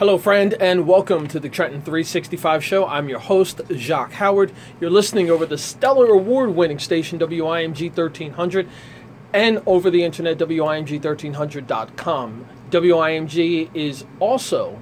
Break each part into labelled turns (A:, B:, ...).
A: Hello, friend, and welcome to the Trenton 365 show. I'm your host, Jacque Howard. You're listening over the stellar award winning station, WIMG 1300, and over the internet, WIMG1300.com. WIMG is also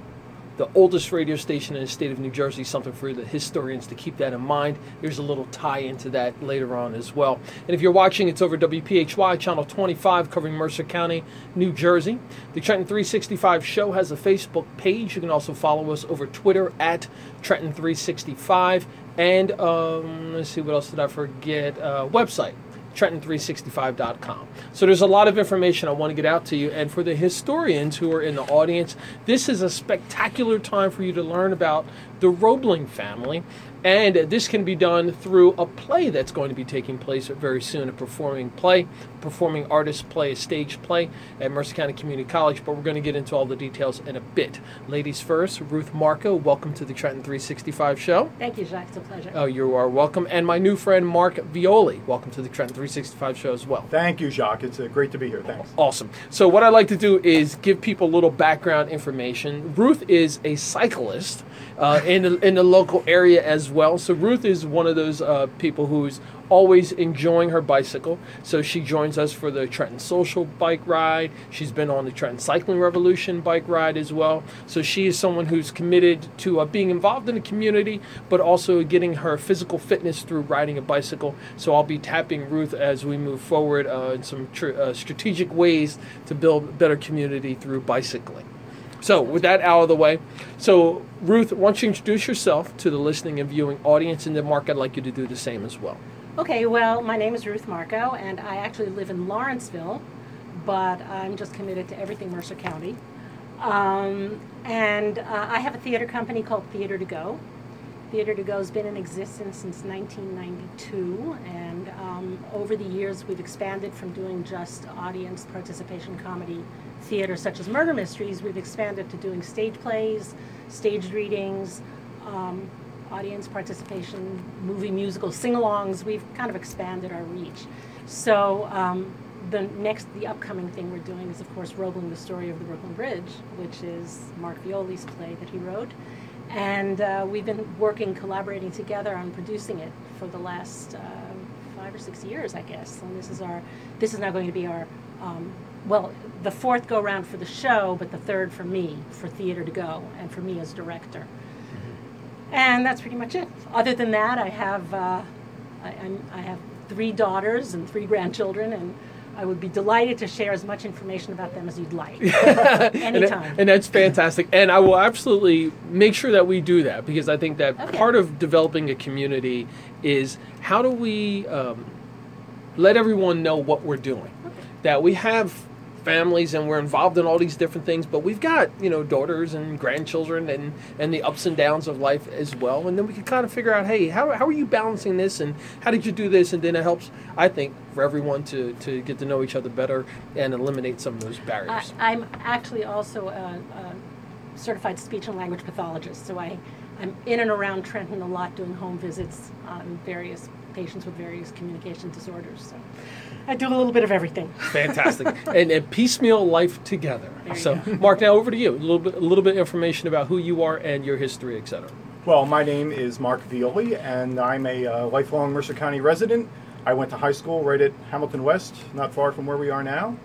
A: the oldest radio station in the state of New Jersey, something for the historians to keep that in mind. There's a little tie into that later on as well. And if you're watching, it's over WPHY, channel 25, covering Mercer County, New Jersey. The Trenton 365 show has a Facebook page. You can also follow us over Twitter at Trenton 365. And um, let's see, what else did I forget? Uh, website Trenton365.com. So there's a lot of information I want to get out to you. And for the historians who are in the audience, this is a spectacular time for you to learn about the Roebling family and this can be done through a play that's going to be taking place very soon, a performing play, performing artist play, a stage play at Mercer County Community College. But we're going to get into all the details in a bit. Ladies first, Ruth Markcoe, welcome to the Trenton 365 show.
B: Thank you, Jacque. It's a pleasure.
A: Oh, you are welcome. And my new friend, Mark Violi, welcome to the Trenton 365 show as well.
C: Thank you, Jacque. It's uh, great to be here. Thanks.
A: Awesome. So, what I'd like to do is give people a little background information. Ruth is a cyclist uh, in, the, in the local area as well. So, Ruth is one of those uh, people who's always enjoying her bicycle. So she joins us for the Trenton Social bike ride. She's been on the Trenton Cycling Revolution bike ride as well. So she is someone who's committed to uh, being involved in the community, but also getting her physical fitness through riding a bicycle. So I'll be tapping Ruth as we move forward uh, in some tr- uh, strategic ways to build better community through bicycling. So, with that out of the way, so Ruth, why don't you introduce yourself to the listening and viewing audience, and then Mark, I'd like you to do the same as well.
B: Okay, well, my name is Ruth Markcoe, and I actually live in Lawrenceville, but I'm just committed to everything Mercer County. Um, and uh, I have a theater company called Theater to Go. Theater to Go has been in existence since 1992, and um, over the years we've expanded from doing just audience participation comedy theater, such as murder mysteries, we've expanded to doing stage plays, staged readings, um, audience participation, movie musicals, sing-alongs. We've kind of expanded our reach. So um, the next, the upcoming thing we're doing is, of course, Roebling the Story of the Brooklyn Bridge, which is Mark Violi's play that he wrote. And uh, we've been working, collaborating together on producing it for the last uh, five or six years, I guess. And this is our, this is now going to be our, um, well, the fourth go round for the show, but the third for me, for theater to go, and for me as director. And that's pretty much it. Other than that, I have, uh, I, I have three daughters and three grandchildren, and I would be delighted to share as much information about them as you'd like. Anytime.
A: and, and, that's fantastic. And I will absolutely make sure that we do that because I think that okay. part of developing a community is how do we um, let everyone know what we're doing? Okay. That we have families and we're involved in all these different things but we've got you know daughters and grandchildren and and the ups and downs of life as well. And then we can kind of figure out hey how, how are you balancing this and how did you do this? And then it helps i think for everyone to to get to know each other better and eliminate some of those barriers.
B: I, am actually also a, a certified speech and language pathologist so i i'm in and around trenton a lot doing home visits on various patients with various communication disorders so I do a little bit of everything.
A: Fantastic, and, and piecemeal life together. So, Mark, now over to you. A little bit, a little bit of information about who you are and your history, etc.
C: Well, my name is Mark Violi, and I'm a uh, lifelong Mercer County resident. I went to high school right at Hamilton West, not far from where we are now,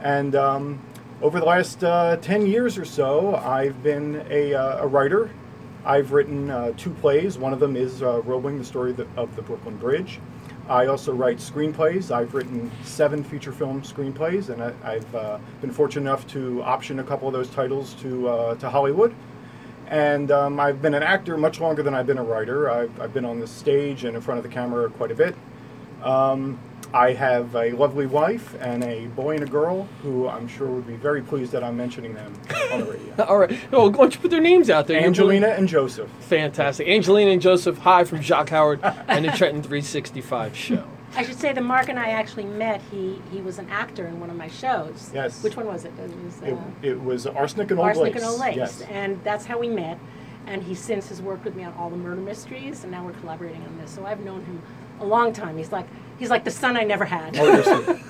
C: and um, over the last uh, 10 years or so, I've been a, uh, a writer. I've written uh, two plays. One of them is uh, the story of the, of the Brooklyn Bridge. I also write screenplays. I've written seven feature film screenplays, and I, have uh, been fortunate enough to option a couple of those titles to uh, to Hollywood. And um, I've been an actor much longer than I've been a writer. I've, I've been on the stage and in front of the camera quite a bit. Um, I have a lovely wife and a boy and a girl who I'm sure would be very pleased that I'm mentioning them on the radio.
A: All right. Well, why don't you put their names out there?
C: Angelina and Joseph.
A: Fantastic. Angelina and Joseph, hi from Jacque Howard and the Trenton 365 show.
B: I should say that Mark and I actually met. He he was an actor in one of my shows.
C: Yes.
B: Which one was it? It was,
C: uh, it, it, was Arsenic and Old
B: Arsenic
C: Lace.
B: and Old Lace.
C: Yes.
B: And that's how we met. And he since has worked with me on all the murder mysteries, and now we're collaborating on this. So I've known him a long time. He's like he's like the son I never had.
C: Oh,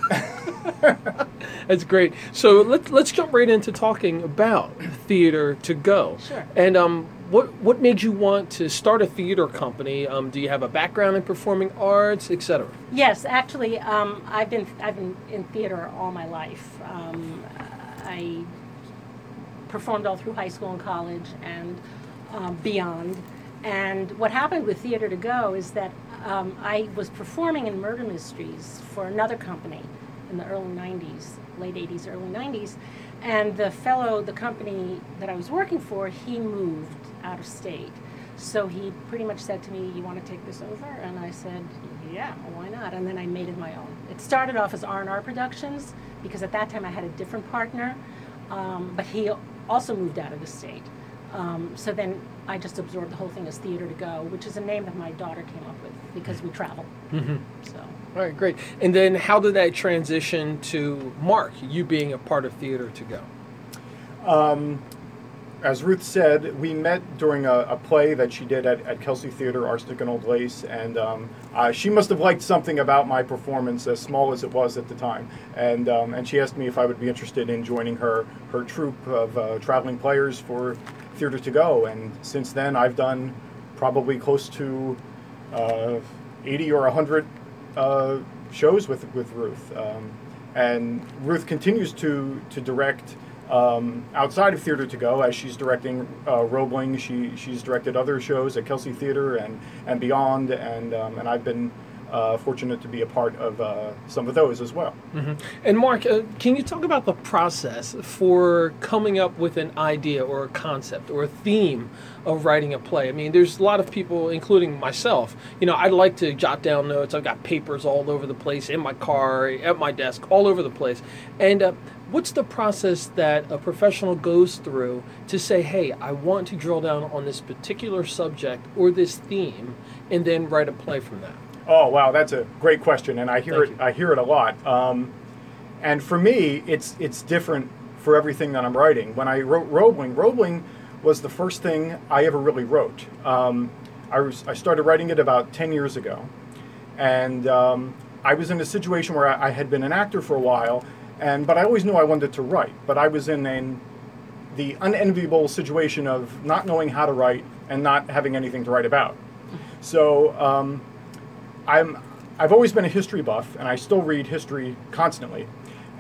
A: That's great. So let's let's jump right into talking about theater to go.
B: Sure.
A: And um, what what made you want to start a theater company? Um, do you have a background in performing arts, etc.?
B: Yes, actually, um, I've been I've been in theater all my life. Um, I performed all through high school and college and um, beyond. And what happened with Theater to Go is that um, I was performing in murder mysteries for another company in the early 90s, late 80s, early 90s. And the fellow, the company that I was working for, he moved out of state. So he pretty much said to me, "You want to take this over?" And I said, "Yeah, why not?" And then I made it my own. It started off as R and R Productions because at that time I had a different partner, um, but he also moved out of the state. Um, so then I just absorbed the whole thing as Theater to Go, which is a name that my daughter came up with because we travel.
A: Mm-hmm.
B: So
A: All right, great. And then how did that transition to Mark, you being a part of theater to go?
C: As Ruth said, we met during a, a play that she did at, at Kelsey Theater, Arsenic and Old Lace, and um, uh, she must have liked something about my performance, as small as it was at the time. And um, and she asked me if I would be interested in joining her her troupe of uh, traveling players for Theater to Go. And since then, I've done probably close to uh, 80 or 100 uh, shows with with Ruth. Um, and Ruth continues to to direct um, outside of Theater to Go as she's directing uh, Roebling. She she's directed other shows at Kelsey Theater and and beyond, and um, and I've been uh, fortunate to be a part of uh, some of those as well.
A: And Mark, uh, can you talk about the process for coming up with an idea or a concept or a theme of writing a play? I mean, there's a lot of people, including myself. You know, I like to jot down notes. I've got papers all over the place in my car, at my desk, all over the place. And uh, what's the process that a professional goes through to say, "Hey, I want to drill down on this particular subject or this theme," and then write a play from that?
C: Oh wow, that's a great question, and I hear
A: Thank
C: it.
A: you.
C: I hear it a lot. Um, and for me, it's it's different for everything that I'm writing. When I wrote Roebling, Roebling was the first thing I ever really wrote. Um, I was I started writing it about ten years ago, and um, I was in a situation where I, I had been an actor for a while, and but I always knew I wanted to write. But I was in an the unenviable situation of not knowing how to write and not having anything to write about. So. Um, I'm I've always been a history buff, and I still read history constantly.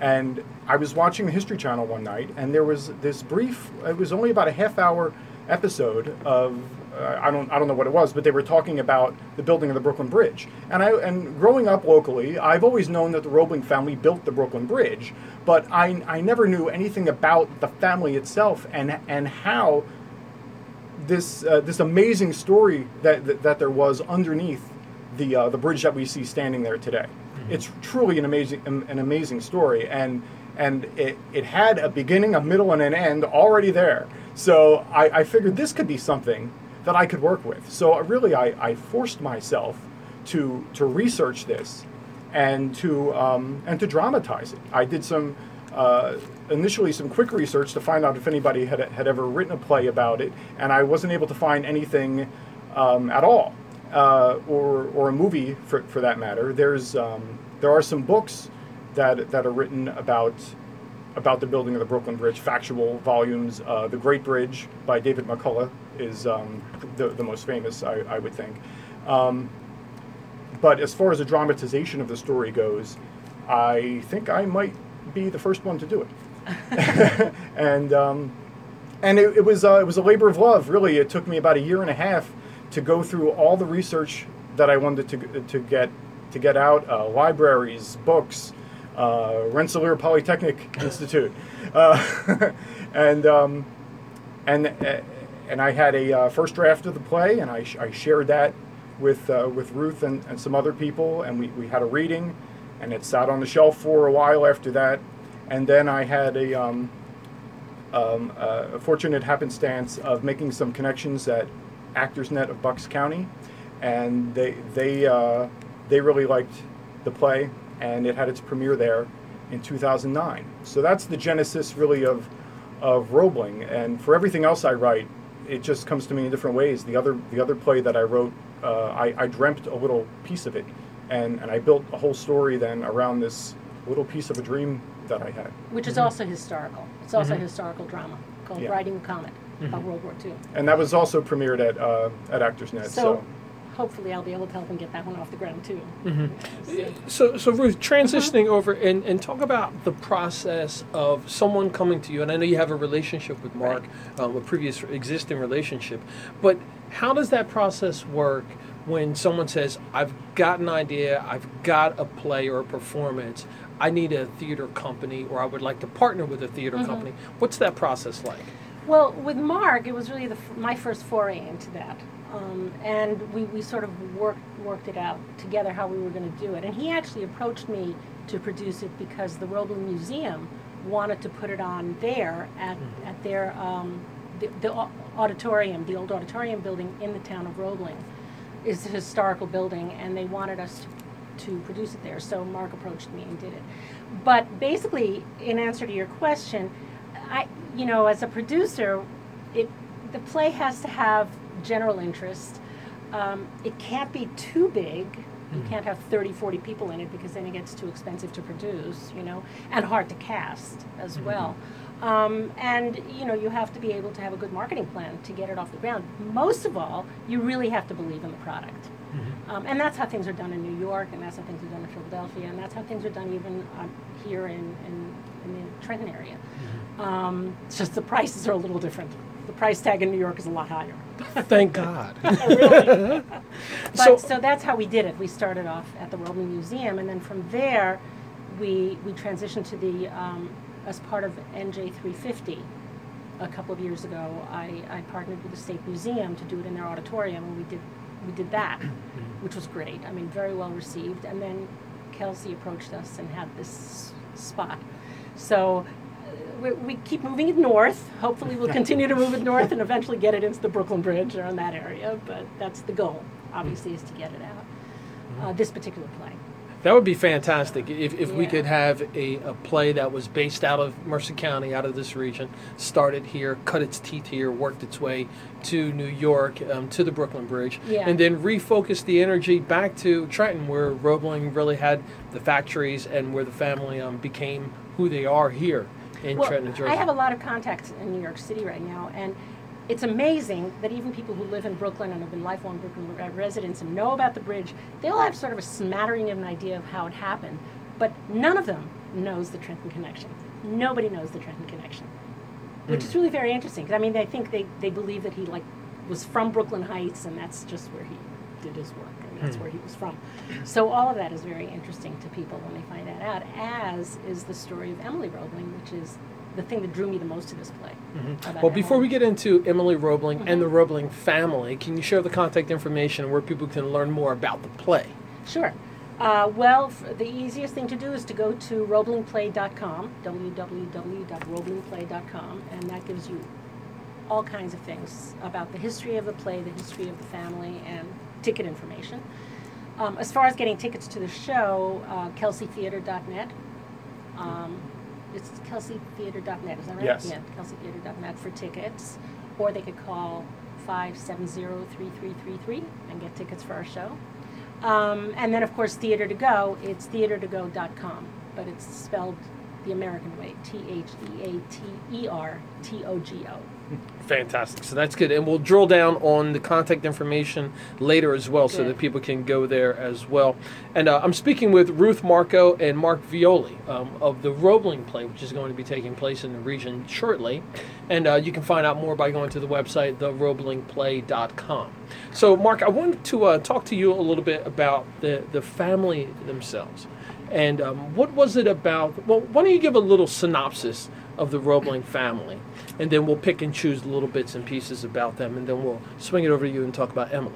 C: And I was watching the History Channel one night, and there was this brief. It was only about a half hour episode of uh, I don't I don't know what it was, but they were talking about the building of the Brooklyn Bridge. And I and growing up locally, I've always known that the Roebling family built the Brooklyn Bridge, but I I never knew anything about the family itself and and how this uh, this amazing story that, that that there was underneath the uh, the bridge that we see standing there today. It's truly an amazing an amazing story, and and it, it had a beginning, a middle, and an end already there. So I, I figured this could be something that I could work with. So really, I, I forced myself to to research this and to um, and to dramatize it. I did some uh, initially some quick research to find out if anybody had had ever written a play about it, and I wasn't able to find anything um, at all, uh, or or a movie for, for that matter. There's um, there are some books that that are written about about the building of the Brooklyn Bridge, factual volumes. Uh, the Great Bridge by David McCullough is um, the, the most famous, I, I would think. Um, but as far as the dramatization of the story goes, I think I might be the first one to do it. and um, and it, it was uh, it was a labor of love. Really, it took me about a year and a half to go through all the research that I wanted to to get to get out, uh, libraries, books, uh, Rensselaer Polytechnic Institute, uh, and um, and uh, and I had a uh, first draft of the play, and I, sh- I shared that with uh, with Ruth and, and some other people, and we, we had a reading, and it sat on the shelf for a while after that, and then I had a um, um, a fortunate happenstance of making some connections at Actors Net of Bucks County, and they they uh, they really liked the play, and it had its premiere there in 2009. So that's the genesis really of of Roebling, and for everything else I write, it just comes to me in different ways. The other the other play that I wrote, uh, I, I dreamt a little piece of it, and, and I built a whole story then around this little piece of a dream that I had.
B: which is also historical. It's also a historical drama called
C: Yeah.
B: Riding the Comet about World War II.
C: And that was also premiered at uh, at Actors Net.
B: So,
C: So,
B: hopefully I'll be able to help him get that one off the ground too.
A: So, so Ruth, transitioning over and, and talk about the process of someone coming to you, and I know you have a relationship with Mark, um, a previous existing relationship, but how does that process work when someone says, "I've got an idea, I've got a play or a performance, I need a theater company, or I would like to partner with a theater company"? What's that process like?
B: Well, with Mark, it was really the, my first foray into that. Um, and we, we sort of worked, worked it out together how we were going to do it. And he actually approached me to produce it because the Roebling Museum wanted to put it on there at, at their um, the, the auditorium, the old auditorium building in the town of Roebling. is a historical building, and they wanted us to, to produce it there. So Mark approached me and did it. But basically, in answer to your question, I, you know, as a producer, it the play has to have general interest. Um, it can't be too big. You can't have 30, 40 people in it because then it gets too expensive to produce, you know, and hard to cast as well. Um, and, you know, you have to be able to have a good marketing plan to get it off the ground. Most of all, you really have to believe in the product. Um, and that's how things are done in New York, and that's how things are done in Philadelphia, and that's how things are done even um, here in, in, in the Trenton area. Um, it's just the prices are a little different. The price tag in New York is a lot higher.
A: Thank God.
B: really. But
A: So-
B: so, that's how we did it. We started off at the Roebling Museum, and then from there, we we transitioned to the um, as part of NJ 350. A couple of years ago, I, I partnered with the State Museum to do it in their auditorium, and we did we did that, which was great. I mean, very well received. And then Kelsey approached us and had this spot. So we, we keep moving it north. Hopefully, we'll continue to move it north and eventually get it into the Brooklyn Bridge or in that area. But that's the goal, obviously, is to get it out. Uh, this particular play.
A: That would be fantastic if, if we could have a, a play that was based out of Mercer County, out of this region, started here, cut its teeth here, worked its way to New York, um, to the Brooklyn Bridge,
B: Yeah.
A: and then refocus the energy back to Trenton, where Roebling really had the factories and where the family um, became who they are here in
B: Well,
A: Trenton.
B: I have a lot of contacts in New York City right now, and it's amazing that even people who live in Brooklyn and have been lifelong Brooklyn uh, residents and know about the bridge, they all have sort of a smattering of an idea of how it happened, but none of them knows the Trenton connection. Nobody knows the Trenton connection, which is hmm. really very interesting. 'cause, I mean, they think they, they believe that he like was from Brooklyn Heights, and that's just where he did his work, and that's where he was from. So all of that is very interesting to people when they find that out. As is the story of Emily Roebling, which is the thing that drew me the most to this play. about
A: Well, before we get into Emily Roebling and
B: Mm-hmm.
A: the Roebling family, can you share the contact information where people can learn more about the play?
B: Sure. Uh, well, f- the easiest thing to do is to go to roeblingplay.com, www.roeblingplay.com, and that gives you all kinds of things about the history of the play, the history of the family, and ticket information. Um, as far as getting tickets to the show, uh, kelseytheater.net. Um, it's kelseytheater.net, is that right?
C: Yes.
B: Yeah, kelseytheater.net for tickets. Or they could call 570-3333 and get tickets for our show. Um, and then, of course, Theater to Go, it's theatertogo.com, but it's spelled the American way, T-H-E-A-T-E-R-T-O-G-O.
A: Fantastic. So that's good. And we'll drill down on the contact information later as well so that people can go there as well. And uh, I'm speaking with Ruth Markcoe and Mark Violi um, of the Roebling play, which is going to be taking place in the region shortly. And uh, you can find out more by going to the website, theroeblingplay.com. So, Mark, I wanted to uh, talk to you a little bit about the, the family themselves. And um, what was it about? Well, why don't you give a little synopsis of the Roebling family? And then we'll pick and choose little bits and pieces about them, and then we'll swing it over to you and talk about Emily.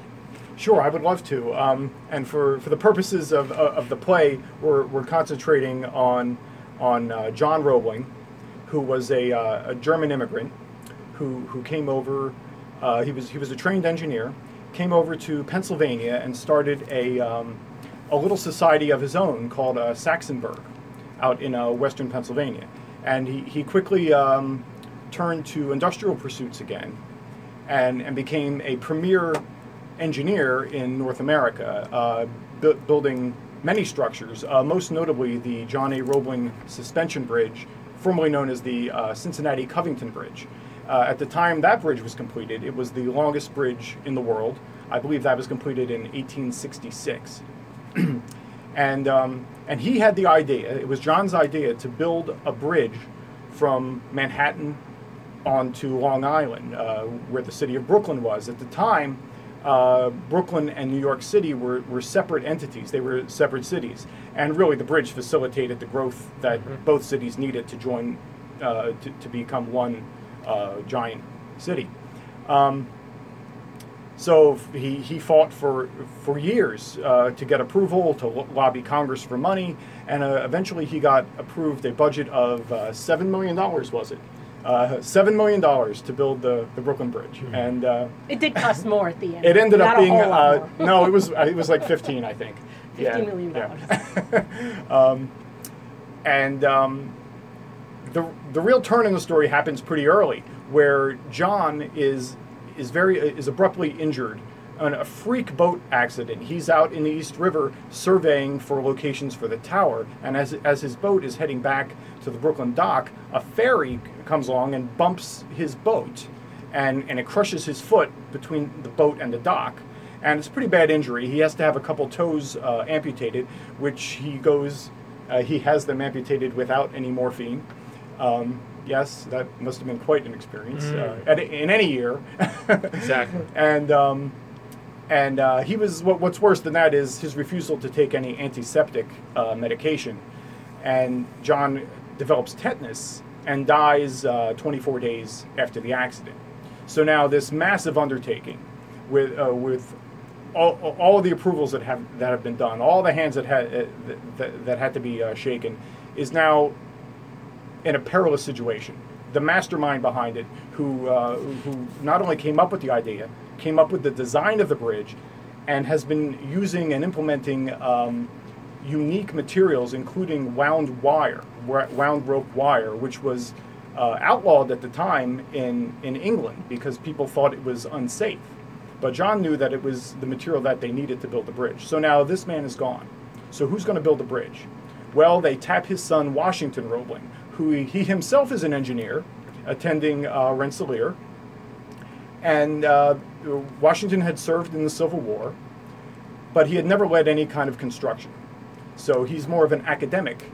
C: Sure, I would love to. Um, and for, for the purposes of, of of the play, we're, we're concentrating on on uh, John Roebling, who was a, uh, a German immigrant who, who came over. Uh, he was he was a trained engineer, came over to Pennsylvania and started a um, a little society of his own called uh, Saxonburg, out in uh, western Pennsylvania. And he he quickly um, turned to industrial pursuits again, and and became a premier engineer in North America, uh, bu- building many structures, uh, most notably the John A. Roebling Suspension Bridge, formerly known as the uh, Cincinnati Covington Bridge. Uh, at the time that bridge was completed, it was the longest bridge in the world. I believe that was completed in 1866. and, um, and he had the idea, it was John's idea, to build a bridge from Manhattan onto Long Island, uh, where the city of Brooklyn was. At the time, uh, Brooklyn and New York City were, were separate entities. They were separate cities. And really, the bridge facilitated the growth that
A: Mhm.
C: both cities needed to join, uh, to, to become one uh, giant city. Um, so he, he fought for, for years uh, to get approval, to lo- lobby Congress for money, and uh, eventually he got approved a budget of uh, $7 million, was it? Uh, $7 million to build the, the Brooklyn Bridge. And uh,
B: It did cost more at the end.
C: it ended
B: Not
C: up being, uh, no, it was, it was like 15, I think. Yeah,
B: $15 million.
C: yeah. um, and um, the the real turn in the story happens pretty early, where John is is very is abruptly injured on a freak boat accident. He's out in the East River surveying for locations for the tower, and as as his boat is heading back to the Brooklyn dock, a ferry comes along and bumps his boat, and and it crushes his foot between the boat and the dock. And it's a pretty bad injury. He has to have a couple toes uh, amputated, which he goes, uh, he has them amputated without any morphine. Um, yes, that must have been quite an experience
A: Mm.
C: uh, at, in any year.
A: Exactly.
C: and um, and uh, he was what, what's worse than that is his refusal to take any antiseptic uh, medication. And John develops tetanus and dies uh, 24 days after the accident. So now this massive undertaking, with uh, with all, all of the approvals that have that have been done, all the hands that had uh, that, that, that had to be uh, shaken, is now in a perilous situation. The mastermind behind it, who uh, who not only came up with the idea, came up with the design of the bridge, and has been using and implementing um, unique materials, including wound wire, wound rope wire, which was uh, outlawed at the time in in England because people thought it was unsafe. But John knew that it was the material that they needed to build the bridge. So now this man is gone. So who's going to build the bridge? Well, they tap his son Washington Roebling, who he, himself is an engineer, attending uh, Rensselaer. And uh, Washington had served in the Civil War, but he had never led any kind of construction. So he's more of an academic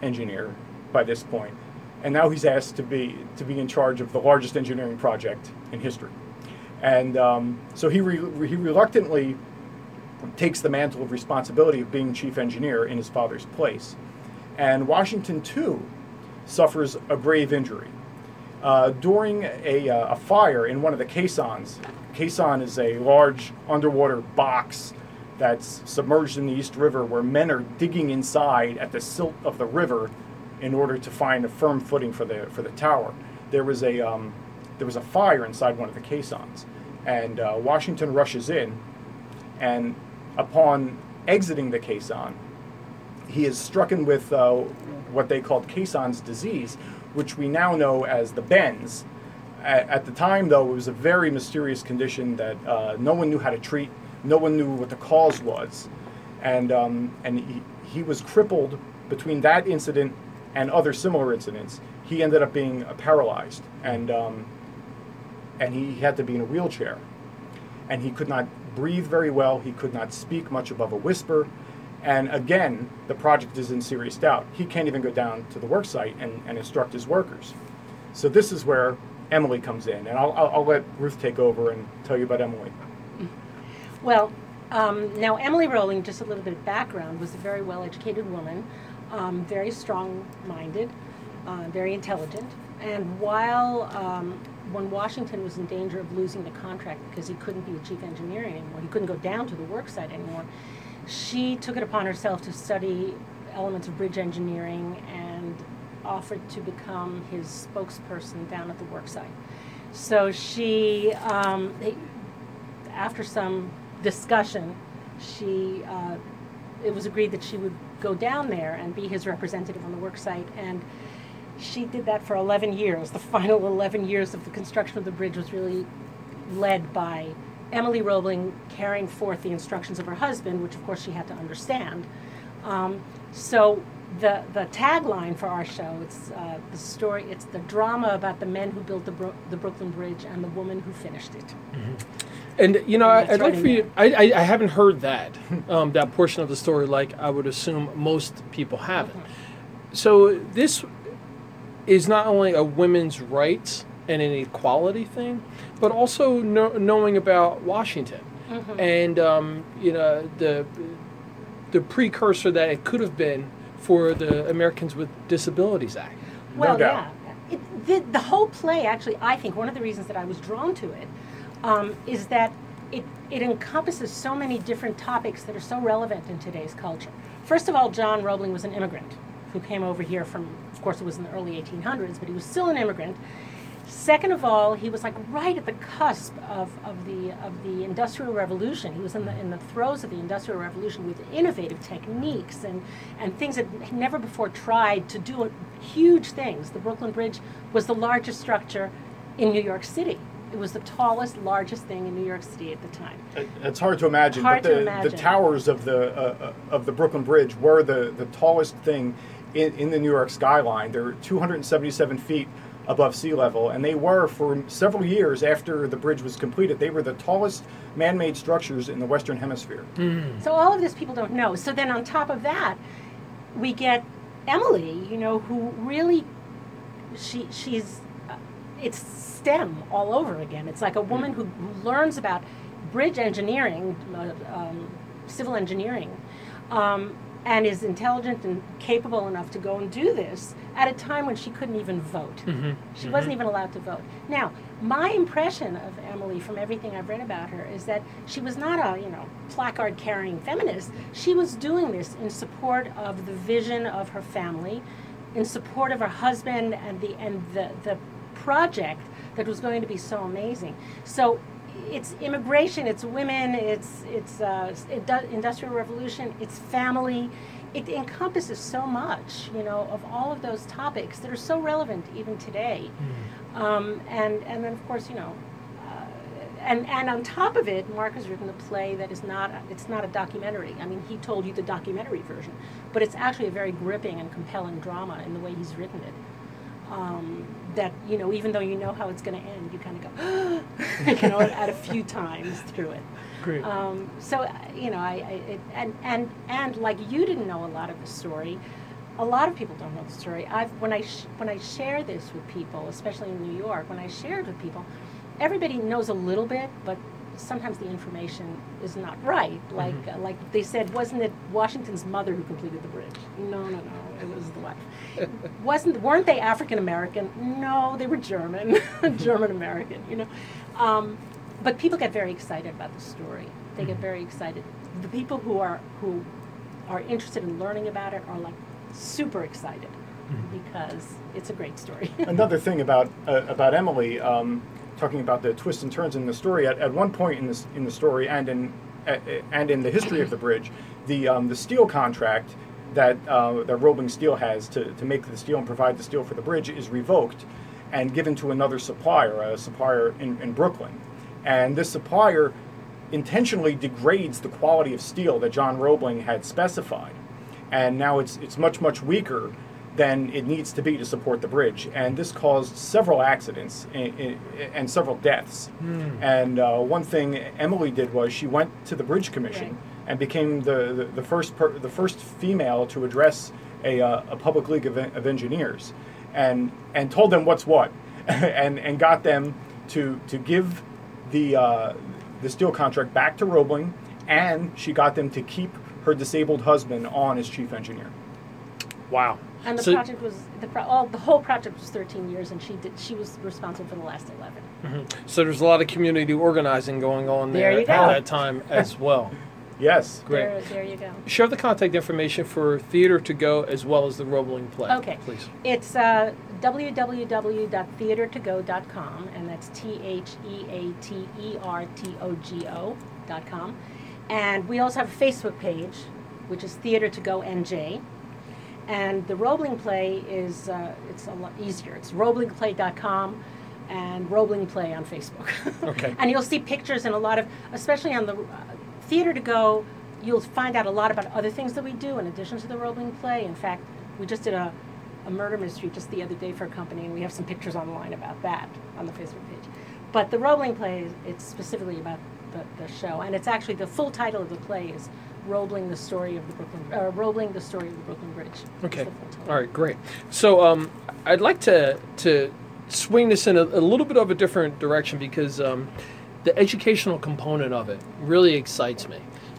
C: engineer by this point. And now he's asked to be to be in charge of the largest engineering project in history. And um, so he, re- he reluctantly takes the mantle of responsibility of being chief engineer in his father's place. And Washington, too, suffers a grave injury. Uh, during a, uh, a fire in one of the caissons, caisson is a large underwater box that's submerged in the East River where men are digging inside at the silt of the river in order to find a firm footing for the, for the tower. There was a, um, there was a fire inside one of the caissons, and uh, Washington rushes in, and upon exiting the caisson, he is stricken with uh, what they called caisson's disease, which we now know as the bends. At, at the time, though, it was a very mysterious condition that uh, no one knew how to treat. No one knew what the cause was, and um, and he, he was crippled between that incident and other similar incidents. He ended up being uh, paralyzed, and um, and he had to be in a wheelchair, and he could not breathe very well. He could not speak much above a whisper. And again, the project is in serious doubt. He can't even go down to the work site and, and instruct his workers. So this is where Emily comes in, and I'll, I'll, I'll let Ruth take over and tell you about Emily.
B: Well, um, now Emily Roebling, just a little bit of background, was a very well-educated woman, um, very strong-minded, uh, very intelligent. And while um, when Washington was in danger of losing the contract because he couldn't be a chief engineer anymore, he couldn't go down to the work site anymore, she took it upon herself to study elements of bridge engineering and offered to become his spokesperson down at the work site. So she, um, after some discussion, she, uh, it was agreed that she would go down there and be his representative on the work site. And she did that for 11 years. The final 11 years of the construction of the bridge was really led by Emily Roebling carrying forth the instructions of her husband, which of course she had to understand. Um, so the the tagline for our show it's uh, the story it's the drama about the men who built the Bro- the Brooklyn Bridge and the woman who finished it.
A: And you know, I- I'd like for you. I, I, I haven't heard that um, that portion of the story, like I would assume most people haven't. So this is not only a women's rights and an equality thing, but also know, knowing about Washington and um, you know the the precursor that it could have been for the Americans with Disabilities Act.
B: Well,
C: doubt.
B: yeah. It, the, the whole play, actually, I think one of the reasons that I was drawn to it um, is that it, it encompasses so many different topics that are so relevant in today's culture. First of all, John Roebling was an immigrant who came over here from, of course, it was in the early 1800s, but he was still an immigrant. Second of all, he was like right at the cusp of, of the of the Industrial Revolution. He was in the in the throes of the Industrial Revolution with innovative techniques and, and things that had never before tried to do huge things. The Brooklyn Bridge was the largest structure in New York City. It was the tallest, largest thing in New York City at the time.
C: It's hard to imagine,
B: Hard
C: but
B: to
C: the,
B: imagine.
C: the towers of the uh, uh, of the Brooklyn Bridge were the, the tallest thing in, in the New York skyline. They're 277 feet above sea level, and they were for several years after the bridge was completed. They were the tallest man-made structures in the Western Hemisphere.
B: So all of this people don't know. So then on top of that, we get Emily, you know, who really she she's uh, it's STEM all over again. It's like a woman who, who learns about bridge engineering, uh, um, civil engineering, um, and is intelligent and capable enough to go and do this at a time when she couldn't even vote. Mm-hmm. She wasn't mm-hmm. even allowed to vote. Now, my impression of Emily from everything I've read about her is that she was not a, you know, placard carrying feminist. She was doing this in support of the vision of her family, in support of her husband and the and the, the project that was going to be so amazing. So it's immigration, it's women, it's it's uh, indu- industrial revolution, it's family. It encompasses so much, you know, of all of those topics that are so relevant even today. Um, and and then of course, you know, uh, and and on top of it, Mark has written a play that is not it's not a documentary. I mean, he told you the documentary version, but it's actually a very gripping and compelling drama in the way he's written it. Um, that you know, even though you know how it's going to end, you kind of go, you know, at a few times through it.
A: Great.
B: Um, so uh, you know, I, I it, and and and like you didn't know a lot of the story. A lot of people don't know the story. I've when I sh- when I share this with people, especially in New York, when I share it with people, everybody knows a little bit, but sometimes the information is not right. Like uh, like they said, wasn't it Washington's mother who completed the bridge? No, no, no, it was the wife. wasn't weren't they African American? No, they were German, German American. You know, um, but people get very excited about the story. They get very excited. The people who are who are interested in learning about it are like super excited because it's a great story.
C: Another thing about uh, about Emily, um, talking about the twists and turns in the story. At, at one point in this in the story and in and in the history of the bridge, the um, the steel contract that uh, that Roebling Steel has to, to make the steel and provide the steel for the bridge is revoked and given to another supplier, a supplier in, in Brooklyn, and this supplier intentionally degrades the quality of steel that John Roebling had specified and now it's it's much much weaker than it needs to be to support the bridge. And this caused several accidents and, and several deaths. And uh, one thing Emily did was she went to the bridge commission
B: Right.
C: and became the, the, the first per, the first female to address a, uh, a public league of, of engineers, and and told them what's what, and and got them to to give the uh, the steel contract back to Roebling, and she got them to keep her disabled husband on as chief engineer.
A: wow.
B: And the
A: So-
B: project was the pro- all, the whole project was 13 years, and she did she was responsible for the last 11.
A: So there's a lot of community organizing going on
B: There
A: there,
B: you
A: at
B: go.
A: that time as well.
C: Yes.
A: Great.
B: There, there you go.
A: Share the contact information for Theater to Go as well as the Roebling play.
B: Okay.
A: Please.
B: It's uh, www.theatertogo.com, and that's T H E A T E R T O G O dot com. And we also have a Facebook page, which is Theater to Go NJ. And the Roebling play is uh, it's a lot easier. It's roeblingplay.com and Roebling Play on Facebook.
A: Okay.
B: and you'll see pictures and a lot of, especially on the uh, Theater to Go you'll find out a lot about other things that we do in addition to the Roebling play. In fact, we just did a, a murder mystery just the other day for a company, and we have some pictures online about that on the Facebook page. But the Roebling Play, it's specifically about the, the show, and it's actually the full title of the play is Roebling: The Story of the Brooklyn, uh, Roebling: The Story of the Brooklyn Bridge.
A: Okay.
B: the full title.
A: All right, great. So um, I'd like to to swing this in a, a little bit of a different direction because um, the educational component of it really excites me,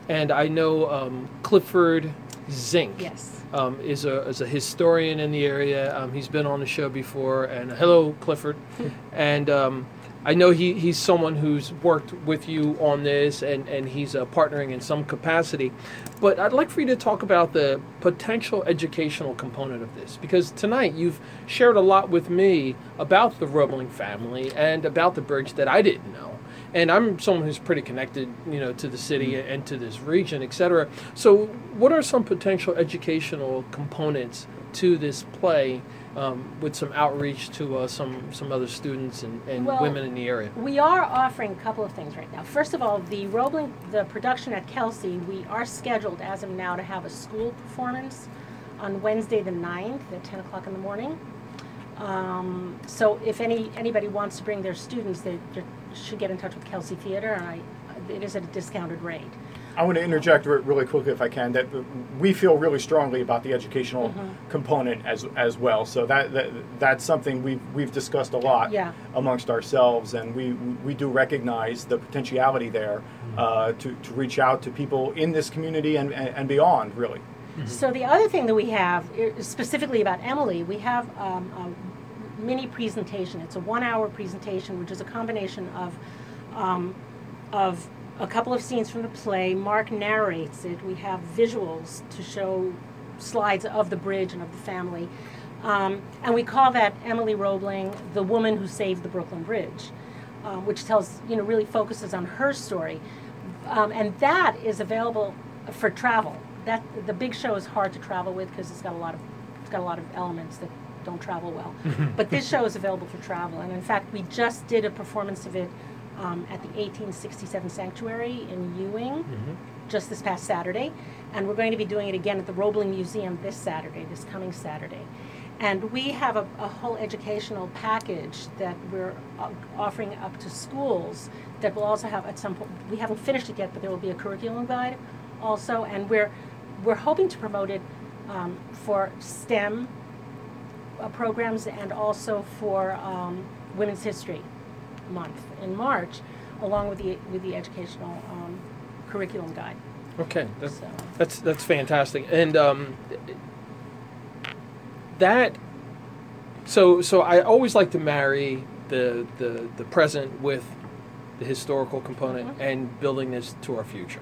A: and I know um, Clifford Zink.
B: Yes.
A: Um, is a is a historian in the area. Um, he's been on the show before, and hello, Clifford. and um, I know he, he's someone who's worked with you on this, and, and he's uh, partnering in some capacity. But I'd like for you to talk about the potential educational component of this, because tonight you've shared a lot with me about the Roebling family and about the bridge that I didn't know and I'm someone who's pretty connected, you know, to the city and to this region, et cetera. So, what are some potential educational components to this play, um, with some outreach to uh, some some other students and, and
B: Well,
A: women in the area?
B: We are offering a couple of things right now. First of all, the Roebling, the production at Kelsey, we are scheduled as of now to have a school performance on Wednesday the 9th at 10 o'clock in the morning. Um, so if any anybody wants to bring their students, they, they should get in touch with Kelsey Theater, and I, it is at a discounted rate.
C: I want to interject re- really quickly, if I can, that we feel really strongly about the educational
B: Mm-hmm.
C: component as as well. So that, that that's something we've we've discussed a lot
B: Yeah.
C: amongst ourselves, and we we do recognize the potentiality there uh, to to reach out to people in this community and and, and beyond, really.
B: So the other thing that we have, specifically about Emily, we have um, a mini presentation. It's a one-hour presentation, which is a combination of um, of a couple of scenes from the play. Mark narrates it. We have visuals to show slides of the bridge and of the family, um, and we call that Emily Roebling, the woman who saved the Brooklyn Bridge, um, which tells you know really focuses on her story, um, and that is available for travel. That the big show is hard to travel with because it's got a lot of it's got a lot of elements that don't travel well. but this show is available for travel, and in fact, we just did a performance of it um, at the 1867 Sanctuary in Ewing just this past Saturday, and we're going to be doing it again at the Roebling Museum this Saturday, this coming Saturday. And we have a, a whole educational package that we're uh, offering up to schools that will also have at some point, we haven't finished it yet, but there will be a curriculum guide also, and we're, we're hoping to promote it um, for STEM uh, programs and also for um, Women's History Month in March, along with the, with the educational um, curriculum guide.
A: Okay, that's
B: So,
A: that's that's fantastic, and um, that. So so I always like to marry the the the present with the historical component
B: Mhm.
A: and building this to our future.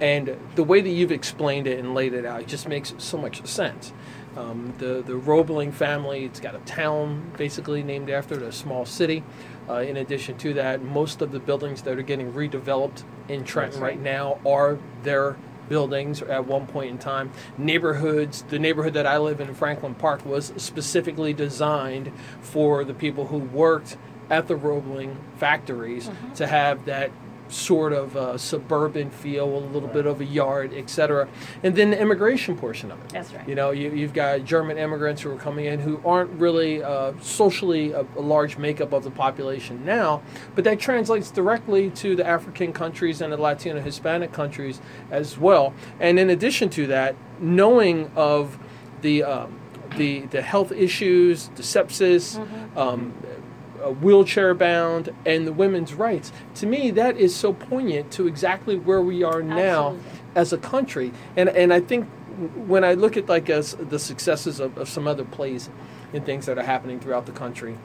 A: And the way that you've explained it and laid it out, it just makes so much sense. Um, the the Roebling family, it's got a town basically named after it, a small city. Uh, in addition to that, most of the buildings that are getting redeveloped in Trenton right
B: right.
A: now are their buildings at one point in time. Neighborhoods, the neighborhood that I live in, Franklin Park, was specifically designed for the people who worked at the Roebling factories
B: Mhm.
A: to have that sort of uh, suburban feel, a little bit of a yard, etc. And then the immigration portion of it.
B: That's right.
A: You know, you, you've got German immigrants who are coming in who aren't really uh, socially a, a large makeup of the population now, but that translates directly to the African countries and the Latino Hispanic countries as well. And in addition to that, knowing of the um, the the health issues, the sepsis.
B: Mhm.
A: Um, wheelchair bound and the women's rights to me that is so poignant to exactly where we are now
B: Absolutely.
A: as a country and and I think when I look at like as the successes of, of some other plays and things that are happening throughout the country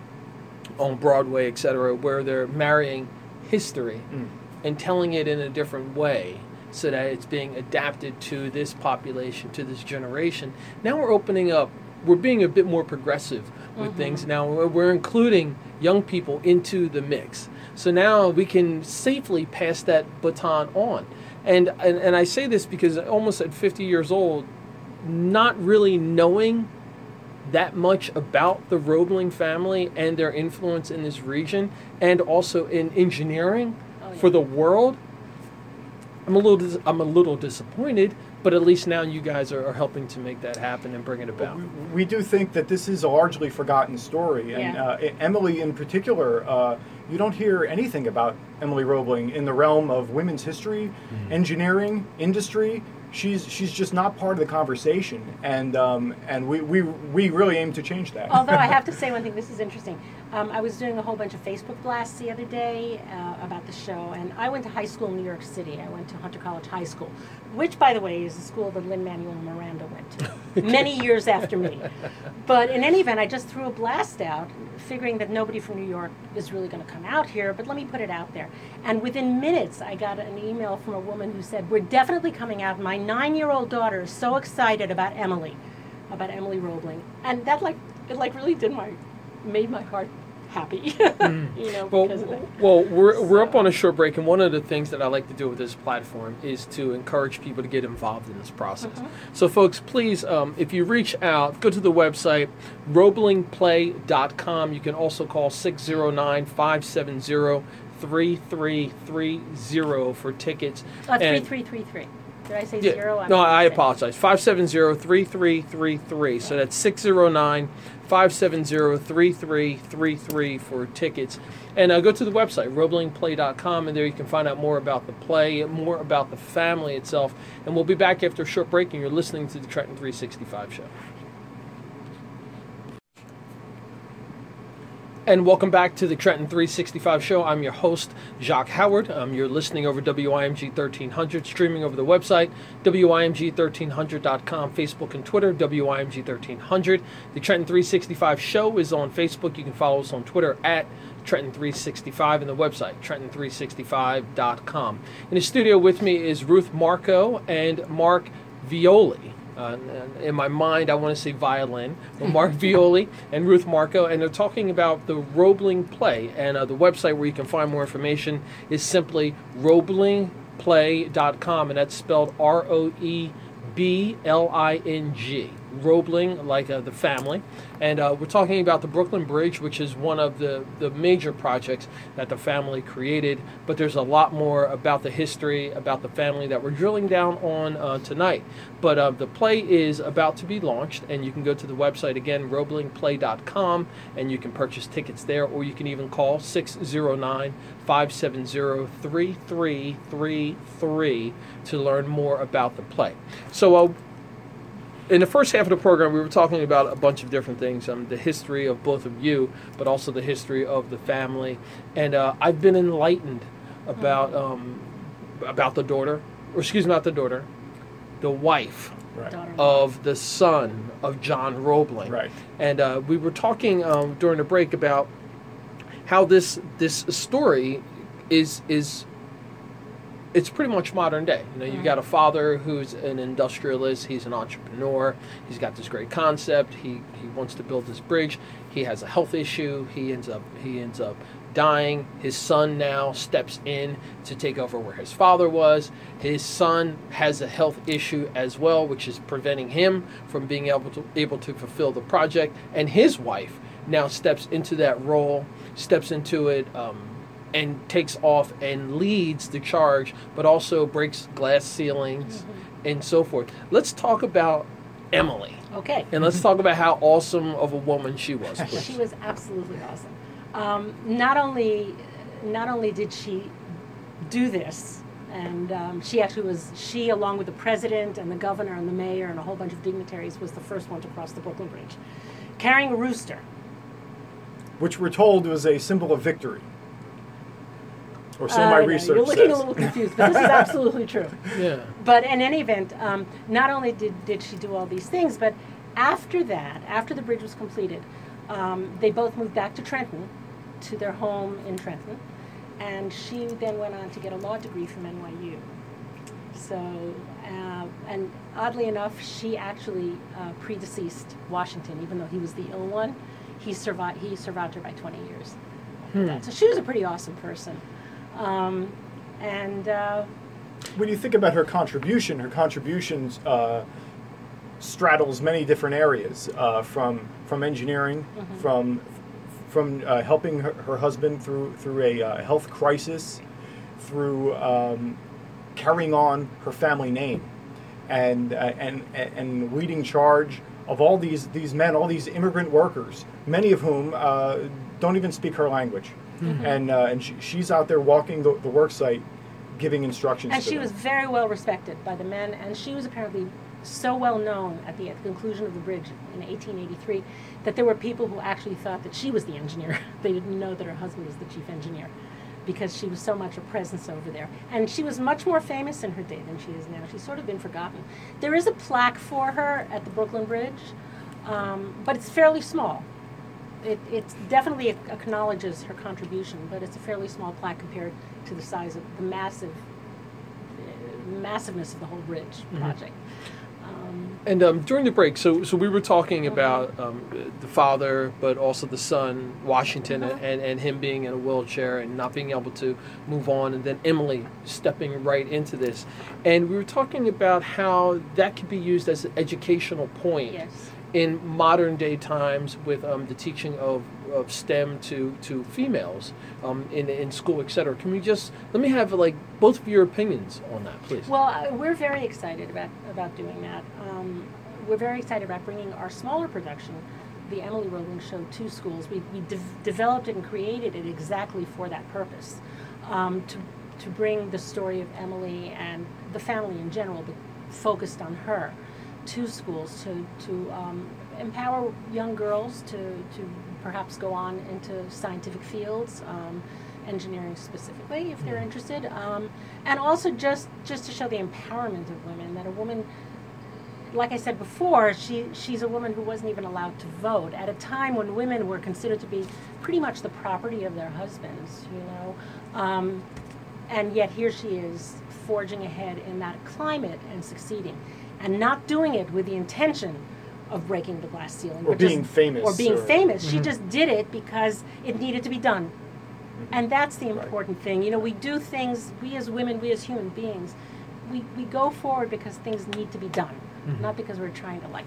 A: on Broadway et cetera where they're marrying history
C: Mm.
A: and telling it in a different way so that it's being adapted to this population to this generation now we're opening up we're being a bit more progressive with
B: Mhm.
A: things now we're, we're including young people into the mix so now we can safely pass that baton on and and, and i say this because almost at 50 years old not really knowing that much about the Roebling family and their influence in this region and also in engineering
B: Oh, yeah.
A: for the world I'm a little dis- I'm a little disappointed, but at least now you guys are, are helping to make that happen and bring it about.
C: We, we do think that this is a largely forgotten story, and
B: Yeah.
C: uh, Emily in particular. Uh, you don't hear anything about Emily Roebling in the realm of women's history, engineering, industry. She's she's just not part of the conversation, and um, and we, we we really aim to change that.
B: Although I have to say one thing, this is interesting. Um, I was doing a whole bunch of Facebook blasts the other day uh, about the show, and I went to high school in New York City. I went to Hunter College High School, which, by the way, is the school that Lin Manuel Miranda went to many years after me. But in any event, I just threw a blast out, figuring that nobody from New York is really going to come out here, but let me put it out there. And within minutes, I got an email from a woman who said, We're definitely coming out. My nine year old daughter is so excited about Emily about Emily Roebling, and that like it like really did my made my heart happy. you know, mm.
A: well,
B: because of.
A: Well, we're, so. we're up on a short break, and one of the things that I like to do with this platform is to encourage people to get involved in this process.
B: Uh-huh.
A: So, folks, please, um, if you reach out, go to the website, roeblingplay.com. You can also call 609 570 3330 for tickets.
B: Uh, 3333. Did I say zero? I'm
A: no, I apologize. 570-3333. So that's 609-570-3333 for tickets. And uh, go to the website, roeblingplay.com, and there you can find out more about the play, more about the family itself. And we'll be back after a short break, and you're listening to the Trenton 365 show. And welcome back to the Trenton 365 show. I'm your host, Jacque Howard. Um, you're listening over WIMG 1300, streaming over the website, WIMG1300.com, Facebook and Twitter, WIMG 1300. The Trenton 365 show is on Facebook. You can follow us on Twitter at Trenton 365 and the website, Trenton365.com. In the studio with me is Ruth Markcoe and Mark Violi. Uh, in my mind, I want to say violin. Mark Violi and Ruth Markcoe, and they're talking about the Roebling play. And uh, the website where you can find more information is simply roeblingplay.com, and that's spelled R O E B L I N G. Roebling, like uh, the family. And uh, we're talking about the Brooklyn Bridge, which is one of the, the major projects that the family created. But there's a lot more about the history, about the family that we're drilling down on uh, tonight. But uh, the play is about to be launched, and you can go to the website again, roeblingplay.com, and you can purchase tickets there, or you can even call 609 570 3333 to learn more about the play. So, uh, in the first half of the program, we were talking about a bunch of different things um, the history of both of you, but also the history of the family. And uh, I've been enlightened about, um, about the daughter, or excuse me, not the daughter, the wife
C: right.
A: Of the son of John Roebling.
C: Right.
A: And uh, we were talking um, during the break about how this this story is is it's pretty much modern day. You know, you've got a father who's an industrialist. He's an entrepreneur. He's got this great concept. He he wants to build this bridge. He has a health issue. He ends up he ends up dying. His son now steps in to take over where his father was. His son has a health issue as well, which is preventing him from being able to able to fulfill the project. And his wife now steps into that role, steps into it. Um, and takes off and leads the charge, but also breaks glass ceilings and so forth. Let's talk about Emily,
B: Okay.
A: and let's talk about how awesome of a woman she was. please.
B: She was absolutely awesome. Um, not only, not only did she do this, and um, she actually was she, along with the president and the governor and the mayor and a whole bunch of dignitaries, was the first one to cross the Brooklyn Bridge, carrying a rooster.
C: Which we're told was a symbol of victory. Or so
B: I
C: my
B: know,
C: research
B: You're looking
C: says.
B: a little confused, but this is absolutely true.
A: yeah.
B: But in any event, um, not only did, did she do all these things, but after that, after the bridge was completed, um, they both moved back to Trenton, to their home in Trenton, and she then went on to get a law degree from NYU. So, uh, and oddly enough, she actually uh, predeceased Washington, even though he was the ill one. He survived. He survived her by 20 years. after that. So she was a pretty awesome person. Um, and uh,
C: when you think about her contribution, her contributions uh, straddles many different areas, uh, from from engineering, from from uh, helping her, her husband through through a uh, health crisis, through um, carrying on her family name, and uh, and and leading charge of all these these men, all these immigrant workers, many of whom uh, don't even speak her language,
B: Mm-hmm.
C: and uh, and she, she's out there walking the, the work site, giving instructions.
B: And she
C: them.
B: was very well respected by the men, and she was apparently so well known at the, at the conclusion of the bridge in 1883 that there were people who actually thought that she was the engineer. they didn't know that her husband was the chief engineer because she was so much a presence over there. And she was much more famous in her day than she is now. She's sort of been forgotten. There is a plaque for her at the Brooklyn Bridge, um, but it's fairly small. It, it definitely acknowledges her contribution, but it's a fairly small plaque compared to the size of the massive uh, massiveness of the whole bridge project. Um,
A: And um, during the break, so so we were talking about um, the father, but also the son, Washington,
B: Uh-huh.
A: and, and him being in a wheelchair and not being able to move on, and then Emily stepping right into this. And we were talking about how that could be used as an educational point
B: yes.
A: In modern day times with um, the teaching of, of STEM to, to females um, in, in school, et cetera. Can we just let me have like both of your opinions on that, please?
B: Well, uh, we're very excited about, about doing that. Um, we're very excited about bringing our smaller production, the Emily Roebling Show, to schools. We, we de- developed and created it exactly for that purpose um, to, to bring the story of Emily and the family in general, but focused on her, to schools to, to um, empower young girls to, to perhaps go on into scientific fields. Um, engineering specifically if they're interested um, and also just just to show the empowerment of women that a woman like I said before, she she's a woman who wasn't even allowed to vote at a time when women were considered to be pretty much the property of their husbands, you know, um, and yet here she is forging ahead in that climate and succeeding, and not doing it with the intention of breaking the glass ceiling
C: Or
B: but just-
C: being famous,
B: or being
C: or-
B: famous. She mm-hmm. just did it because it needed to be done. Mm-hmm. And that's the important thing. You know, we do things, we as women, we as human beings, we, we go forward because things need to be done, mm-hmm. not because we're trying to like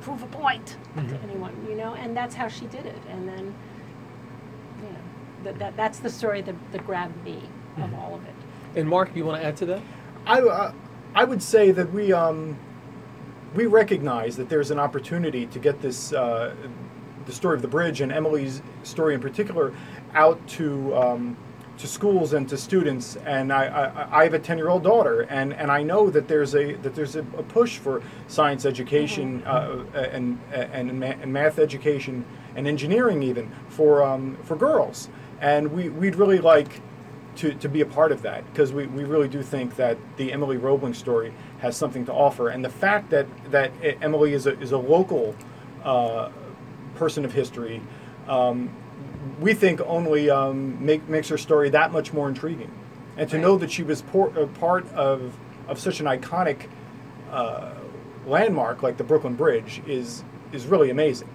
B: prove a point to anyone, you know, and that's how she did it. And then, you know, that, that, that's the story that, that grabbed me of all of it.
A: and Mark, you want to add to that?
C: I, uh, I would say that we um, we recognize that there's an opportunity to get this uh, the story of the bridge and Emily's story in particular out to um, to schools and to students. And I, I, I have a ten year old daughter, and, and I know that there's a that there's a, a push for science education uh, and, and ma- and math education and engineering even for um, for girls. And we, we'd really like to, to be a part of that because we, we really do think that the Emily Roebling story has something to offer. And the fact that, that Emily is a, is a local uh, person of history, um, we think only um, make, makes her story that much more intriguing. And to
B: Right.
C: know that she was por- a part of, of such an iconic uh, landmark like the Brooklyn Bridge is, is really amazing.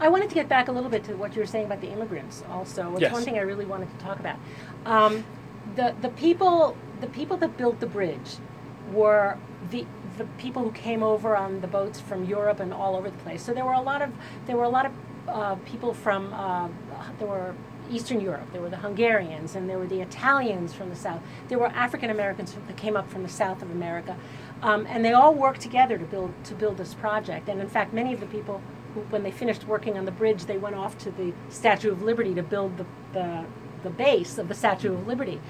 B: I wanted to get back a little bit to what you were saying about the immigrants. Also, it's
A: Yes.
B: one thing I really wanted to talk about. Um, the the people the people that built the bridge were the the people who came over on the boats from Europe and all over the place. So there were a lot of there were a lot of uh, people from uh, there were Eastern Europe. There were the Hungarians and there were the Italians from the south. There were African Americans that came up from the south of America, um, and they all worked together to build to build this project. And in fact, many of the people when they finished working on the bridge, they went off to the Statue of Liberty to build the the, the base of the Statue of Liberty.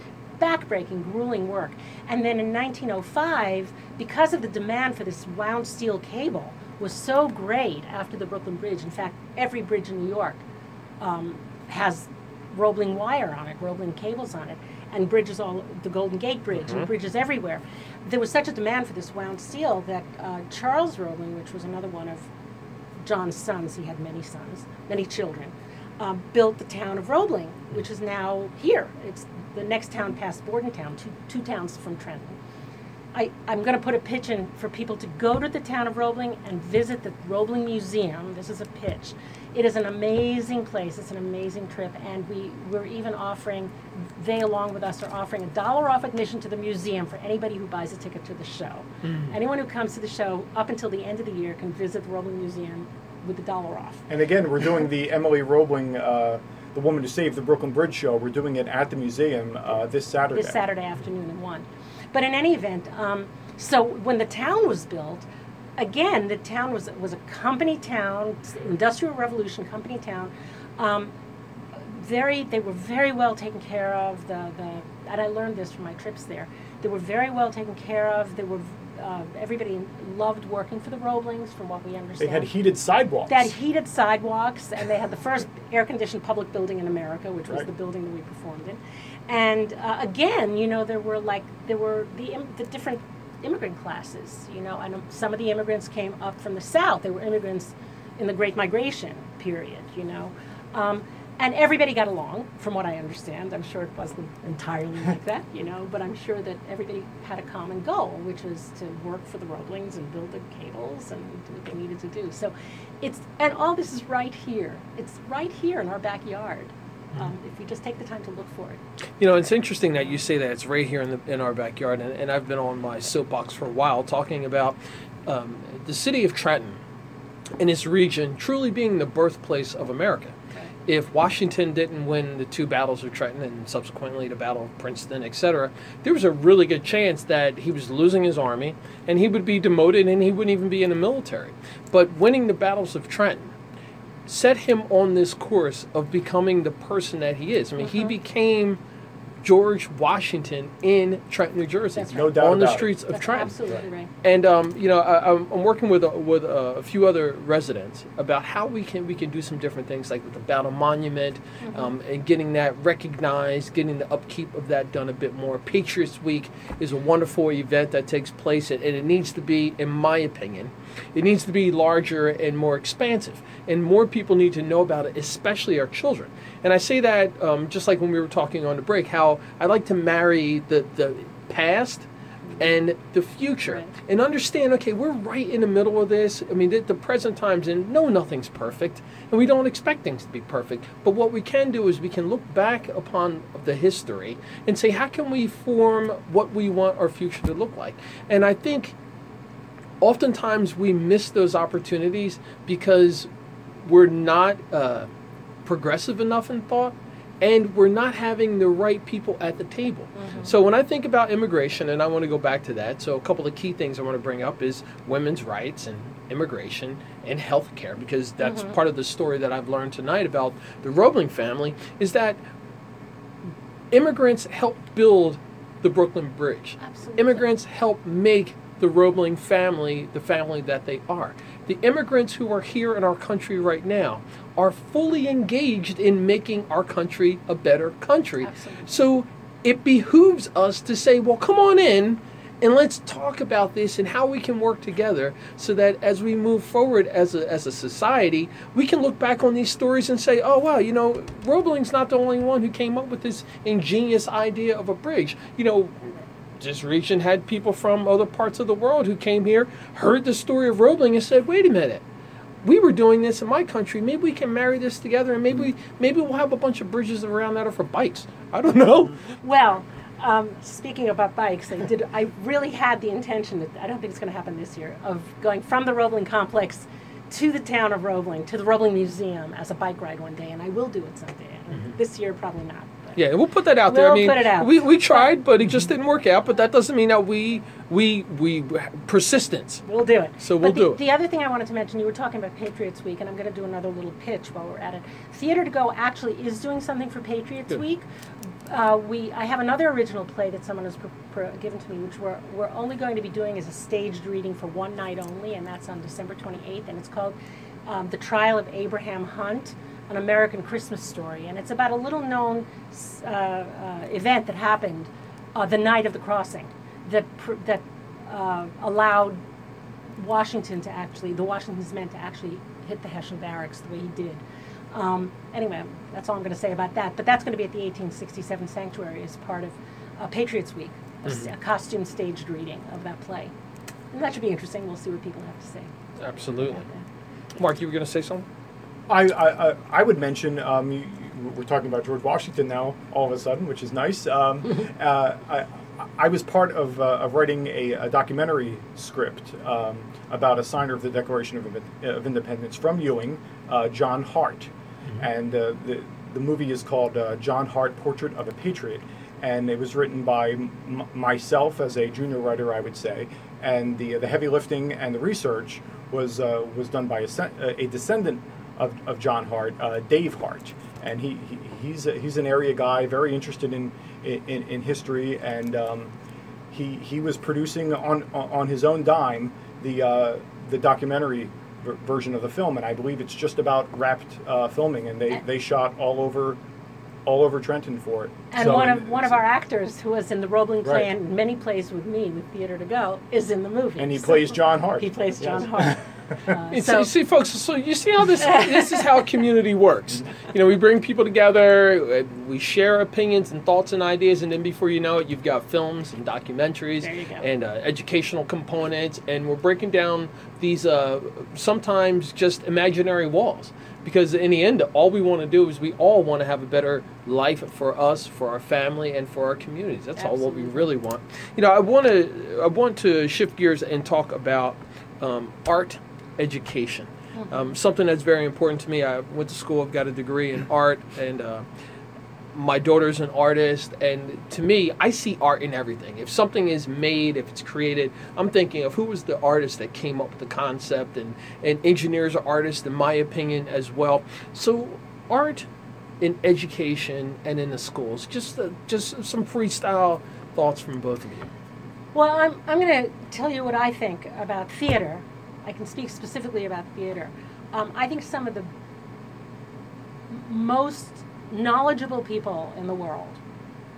B: Backbreaking, grueling work. And then in 1905, because of the demand for this wound steel cable was so great after the Brooklyn Bridge. In fact, every bridge in New York um, has Roebling wire on it, Roebling cables on it, and bridges all the Golden Gate Bridge and bridges everywhere. There was such a demand for this wound steel that uh, Charles Roebling, which was another one of John's sons, he had many sons, many children, uh, built the town of Roebling, which is now here. It's the next town past Bordentown, two, two towns from Trenton. I, I'm going to put a pitch in for people to go to the town of Roebling and visit the Roebling Museum. This is a pitch. It is an amazing place. It's an amazing trip, and we we're even offering. They, along with us, are offering a dollar off admission to the museum for anybody who buys a ticket to the show. Anyone who comes to the show up until the end of the year can visit the Roebling Museum with a dollar off.
C: And again, we're doing the Emily Roebling uh, the Woman Who Saved the Brooklyn Bridge show. We're doing it at the museum uh, this Saturday.
B: this Saturday afternoon at one. But in any event, um, so when the town was built, again, the town was was a company town, industrial revolution company town. Um, very, they were very well taken care of. The the and I learned this from my trips there. They were very well taken care of. They were. Uh, everybody loved working for the Roeblings, from what we understand.
C: They had heated sidewalks.
B: They had heated sidewalks, and they had the first air-conditioned public building in America, which was
C: Right.
B: the building that we performed in. And uh, again, you know, there were like there were the the different immigrant classes, you know, and some of the immigrants came up from the south. They were immigrants in the Great Migration period, you know. Um, and everybody got along, from what I understand. I'm sure it wasn't entirely like that, you know, but I'm sure that everybody had a common goal, which was to work for the Roeblings and build the cables and do what they needed to do. So it's, and all this is right here. It's right here in our backyard. Um, if we just take the time to look for it.
A: You know, it's interesting that you say that it's right here in the in our backyard, and, and I've been on my soapbox for a while talking about um, the city of Trenton and its region truly being the birthplace of America. If Washington didn't win the two battles of Trenton and subsequently the Battle of Princeton, etc., there was a really good chance that he was losing his army and he would be demoted and he wouldn't even be in the military. But winning the battles of Trenton set him on this course of becoming the person that he is. I mean, he became George Washington in Trenton, New Jersey,
B: That's
C: No doubt
A: on the
C: about it.
A: streets of
B: That's
A: Trenton.
B: absolutely right.
A: And um, you know, I, I'm I'm working with a, with a few other residents about how we can we can do some different things, like with the Battle Monument, um, and getting that recognized, getting the upkeep of that done a bit more. Patriots Week is a wonderful event that takes place, and, and it needs to be, in my opinion, it needs to be larger and more expansive, and more people need to know about it, especially our children. And I say that um, just like when we were talking on the break, how I like to marry the the past and the future
B: Right.
A: and understand okay we're right in the middle of this i mean the, the present times and no nothing's perfect and we don't expect things to be perfect but what we can do is we can look back upon the history and say how can we form what we want our future to look like and i think oftentimes we miss those opportunities because we're not uh, progressive enough in thought and we're not having the right people at the table. So when I think about immigration, and I want to go back to that, so a couple of key things I want to bring up is women's rights and immigration and healthcare, because that's part of the story that I've learned tonight about the Roebling family, is that immigrants helped build the Brooklyn Bridge.
B: Absolutely.
A: Immigrants help make the Roebling family the family that they are. The immigrants who are here in our country right now are fully engaged in making our country a better country.
B: Absolutely.
A: So it behooves us to say, well, come on in and let's talk about this and how we can work together so that as we move forward as a, as a society, we can look back on these stories and say, oh, wow, you know, Roebling's not the only one who came up with this ingenious idea of a bridge. You know, this region had people from other parts of the world who came here, heard the story of Roebling, and said, "Wait a minute, we were doing this in my country. Maybe we can marry this together, and maybe maybe we'll have a bunch of bridges around that are for bikes. I don't know.
B: Well, um, speaking about bikes, I did. I really had the intention. That, I don't think it's going to happen this year. Of going from the Roebling complex to the town of Roebling to the Roebling Museum as a bike ride one day, and I will do it someday. This year, probably not.
A: Yeah, we'll put that out there.
B: We'll
A: mean,
B: put it out.
A: we we tried, but it just didn't work out. But that doesn't mean that we we we persistence.
B: We'll do it.
A: So we'll
B: but the,
A: do it.
B: The other thing I wanted to mention, you were talking about Patriots Week, and I'm going to do another little pitch while we're at it. Theater to Go actually is doing something for Patriots
A: Good.
B: Week. Uh, we, I have another original play that someone has pr- pr- given to me, which we're, we're only going to be doing as a staged reading for one night only, and that's on December 28th, and it's called um, The Trial of Abraham Hunt, an American Christmas story, and it's about a little known uh, uh, event that happened uh, the night of the crossing that pr- that uh, allowed Washington to actually, the Washington's men to actually hit the Hessian barracks the way he did. Um, anyway, that's all I'm going to say about that. But that's going to be at the 1867 Sanctuary as part of uh, Patriots Week, a costume staged reading of that play. And that should be interesting. We'll see what people have to say
A: Absolutely. Mark, you were going to say something?
C: I, I, I- would mention, um, you, you- we're talking about George Washington now, all of a sudden, which is nice. Um, uh, I, I was part of, uh, of writing a, a documentary script um, about a signer of the Declaration of, of Independence from Ewing, uh, John Hart. And uh, the, the movie is called uh, John Hart Portrait of a Patriot. And it was written by m- myself as a junior writer, I would say. And the, the heavy lifting and the research was, uh, was done by a, a descendant of, of John Hart, uh, Dave Hart. And he, he, he's, a, he's an area guy, very interested in, in, in history. And um, he, he was producing on, on his own dime the, uh, the documentary ver- version of the film, and I believe it's just about wrapped uh, filming, and they, they shot all over all over Trenton for it.
B: And
C: So-
B: one of one of our actors who was in the Roebling play
C: Right.
B: and many plays with me with Theater to Go is in the movie.
C: and he
B: So-
C: plays John Hart.
B: He plays John
C: Yes.
B: Hart. Uh, so
A: you see, folks. So you see how this this is how community works. You know, we bring people together, uh, we share opinions and thoughts and ideas, and then before you know it, you've got films and documentaries
B: There you go.
A: and uh, educational components, and we're breaking down these uh, sometimes just imaginary walls. Because in the end, all we want to do is we all want to have a better life for us, for our family, and for our communities. That's all what we really want. You know, I want to I want to shift gears and talk about um, art education. Um, something that's very important to me. I went to school. I've got a degree in art, and uh, my daughter's an artist. And to me, I see art in everything. If something is made, if it's created, I'm thinking of who was the artist that came up with the concept, and and engineers are artists, in my opinion, as well. So, art in education and in the schools. Just uh, just some freestyle thoughts from both of you.
B: Well, I'm, I'm going to tell you what I think about theater. I can speak specifically about theater. Um, I think some of the most knowledgeable people in the world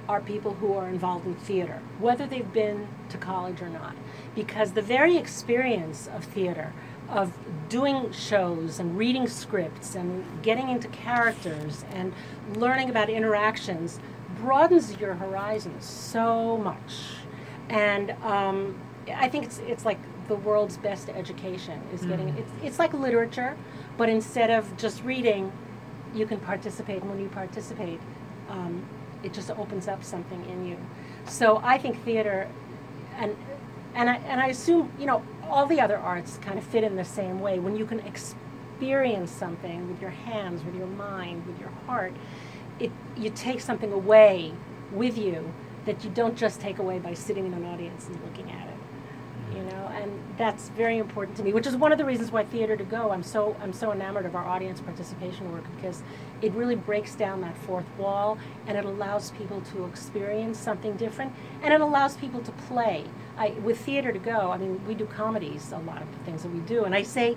B: are people who are involved in theater, whether they've been to college or not. Because the very experience of theater, of doing shows and reading scripts and getting into characters and learning about interactions, broadens your horizons so much. And um, I think it's, it's like the world's best education is getting it's, it's like literature, but instead of just reading, you can participate. And when you participate, um, it just opens up something in you. So I think theater, and and I and I assume you know all the other arts kind of fit in the same way. When you can experience something with your hands, with your mind, with your heart, it you take something away with you that you don't just take away by sitting in an audience and looking at it you know and that's very important to me which is one of the reasons why theater to go i'm so i'm so enamored of our audience participation work because it really breaks down that fourth wall and it allows people to experience something different and it allows people to play. I, with theater to go i mean we do comedies a lot of the things that we do and i say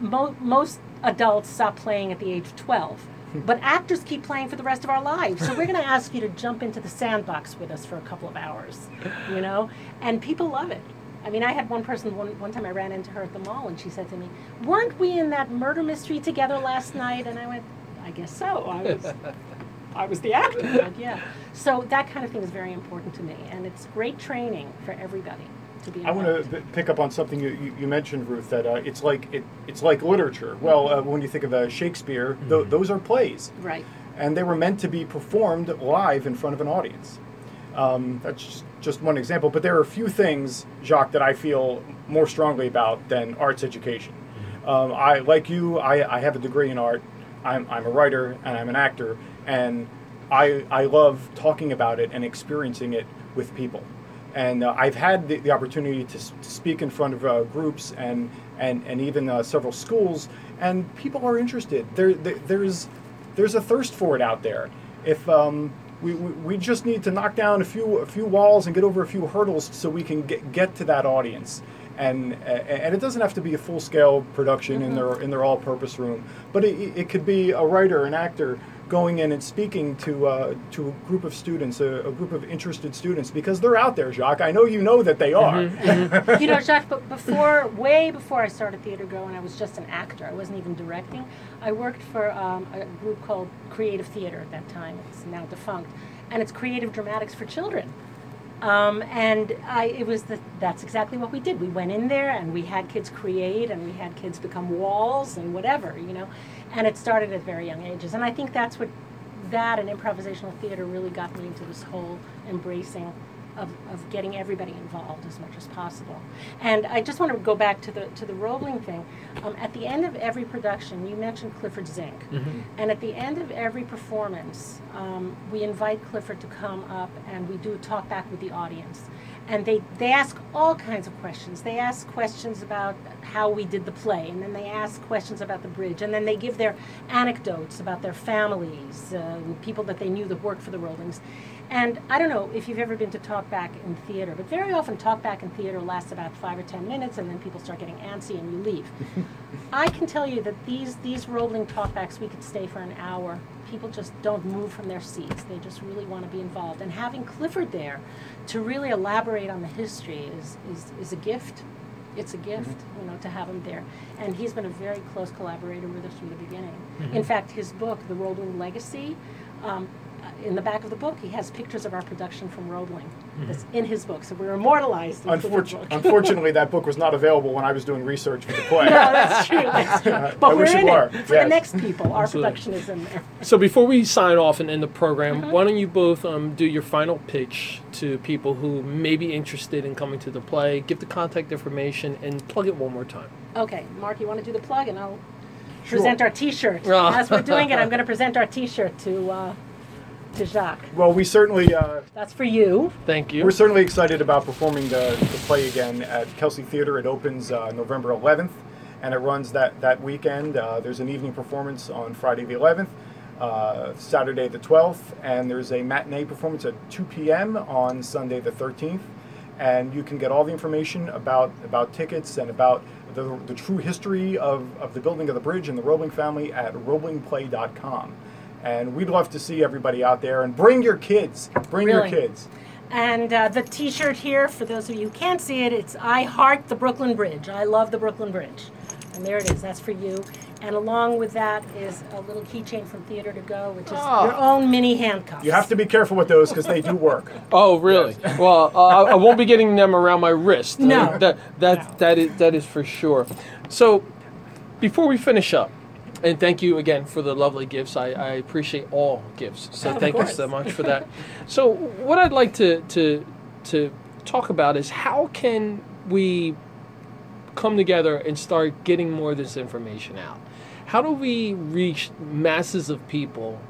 B: mo- most adults stop playing at the age of 12 but actors keep playing for the rest of our lives. So we're going to ask you to jump into the sandbox with us for a couple of hours you know? And people love it I mean, I had one person, one, one time I ran into her at the mall and she said to me, Weren't we in that murder mystery together last night? And I went, I guess so. I was, I was the actor. But yeah. So that kind of thing is very important to me. And it's great training for everybody to be
C: I want
B: involved.
C: to pick up on something you, you, you mentioned, Ruth. That uh, it's like it, it's like literature. Well, uh, when you think of uh, Shakespeare, tho- those are plays,
B: Right.
C: and they were meant to be performed live in front of an audience. Um, that's just, just one example, but there are a few things, Jacque, that I feel more strongly about than arts education. Um, I, like you, I, I have a degree in art. I'm, I'm a writer and I'm an actor, and I, I love talking about it and experiencing it with people. And uh, I've had the, the opportunity to, s- to speak in front of uh, groups and, and, and even uh, several schools, and people are interested. There, there, there's, there's a thirst for it out there. If um, we, we, just need to knock down a few a few walls and get over a few hurdles so we can get, get to that audience. And and it doesn't have to be a full scale production in their in their all purpose room, but it, it could be a writer, an actor going in and speaking to uh, to a group of students, a, a group of interested students, because they're out there, Jacque. I know you know that they are.
B: you know, Jacque, but before, way before I started Theater Go, and I was just an actor, I wasn't even directing, I worked for um, a group called Creative Theater at that time. It's now defunct. And it's creative dramatics for children. Um, and I, it was the, that's exactly what we did. We went in there and we had kids create and we had kids become walls and whatever, you know. And it started at very young ages. And I think that's what that and improvisational theater really got me into this whole embracing of, of getting everybody involved as much as possible. And I just want to go back to the to the Roebling thing. Um, at the end of every production, you mentioned Clifford Zink,
A: Mm-hmm.
B: and at the end of every performance, um, we invite Clifford to come up and we do a talk back with the audience. And they, they ask all kinds of questions. They ask questions about how we did the play, and then they ask questions about the bridge, and then they give their anecdotes about their families, uh, people that they knew that worked for the Roeblings. And I don't know if you've ever been to talkback in theater, but very often talkback in theater lasts about five or ten minutes, and then people start getting antsy and you leave. I can tell you that these these Roebling talkbacks we could stay for an hour. People just don't move from their seats. They just really want to be involved. And having Clifford there to really elaborate on the history is is, is a gift. It's a gift, you know, to have him there. And he's been a very close collaborator with us from the beginning. In fact, his book, The Roebling Legacy, um, in the back of the book, he has pictures of our production from Roebling. That's in his book, so we're immortalized in the
C: Unfortunately,
B: book.
C: unfortunately, that book was not available when I was doing research for the play.
B: no, that's true. That's true.
C: I
B: But we're
C: wish it
B: in
C: were,
B: for
C: yes.
B: the next people. Our
A: Absolutely.
B: production is in there.
A: So before we sign off and end the program,
B: Mm-hmm.
A: why don't you both um, do your final pitch to people who may be interested in coming to the play? Give the contact information and plug it one more time.
B: Okay, Mark, you want to do the plug, and I'll
C: Sure.
B: present our T-shirt.
A: Ah.
B: As we're doing it, I'm going to present our T-shirt to uh, to Jacque.
C: Well, we certainly uh,
B: That's for you.
A: Thank you.
C: we're certainly excited about performing the, the play again at Kelsey Theater. It opens uh, November 11th, and it runs that that weekend. Uh, there's an evening performance on Friday the 11th, uh, Saturday the 12th, and there's a matinee performance at 2 p.m. on Sunday the 13th. And you can get all the information about about tickets and about the, the true history of, of the building of the bridge and the Roebling family at roeblingplay.com. And we'd love to see everybody out there and bring your kids. Bring
B: Really?
C: your kids.
B: And uh, the T-shirt here, for those of you who can't see it, it's "I heart the Brooklyn Bridge." I love the Brooklyn Bridge, and there it is. That's for you. And along with that is a little keychain from Theater to Go, which is
A: Ah.
B: your own mini handcuffs.
C: You have to be careful with those because they do work.
A: Oh, really? Well, uh, I I won't be getting them around my wrist.
B: No.
A: Uh, that that
B: No.
A: that is that is for sure. So, before we finish up, and thank you again for the lovely gifts. I, I appreciate all gifts. So
B: Of
A: thank you so much for that. so, what I'd like to to to talk about is how can we come together and start getting more of this information out? How do we reach masses of people